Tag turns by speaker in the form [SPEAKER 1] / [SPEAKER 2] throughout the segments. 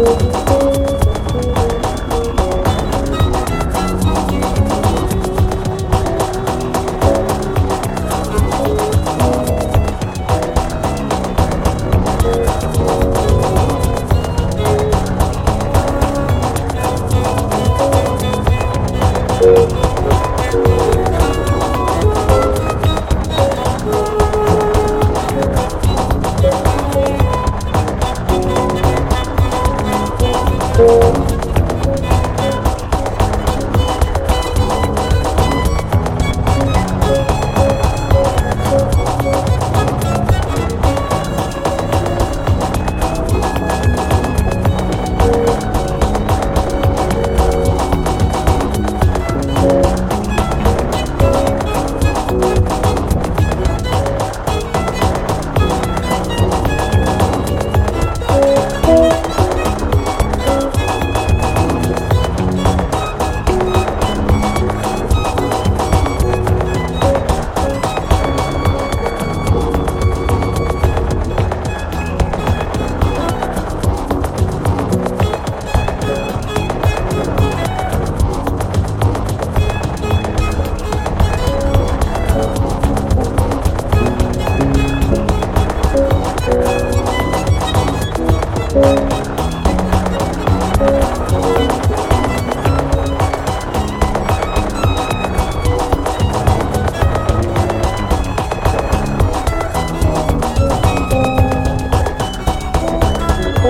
[SPEAKER 1] Thank you. Thank you.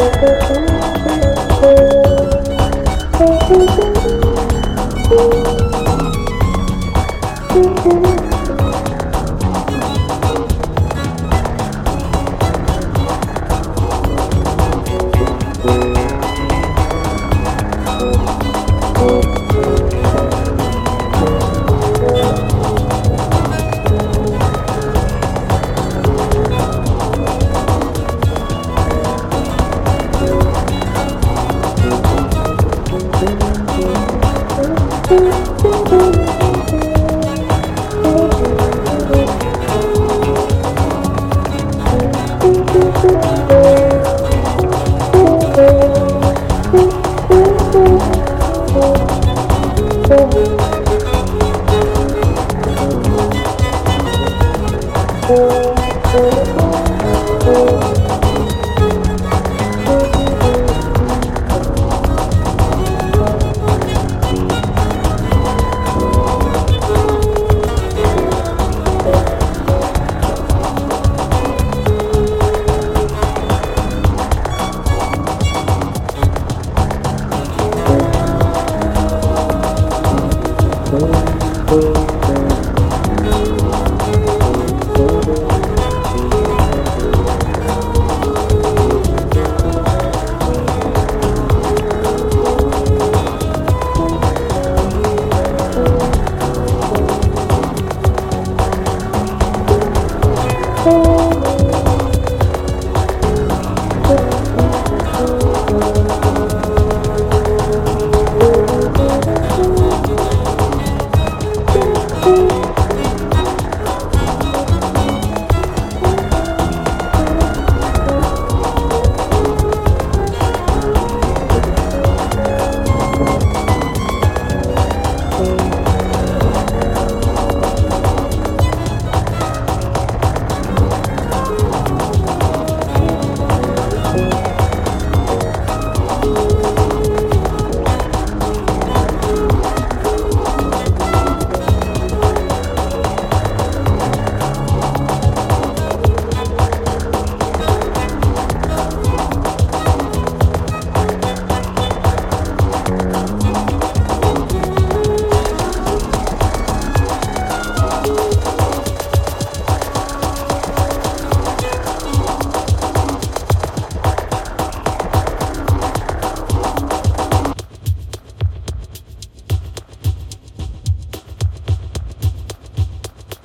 [SPEAKER 1] Thank Thank thank you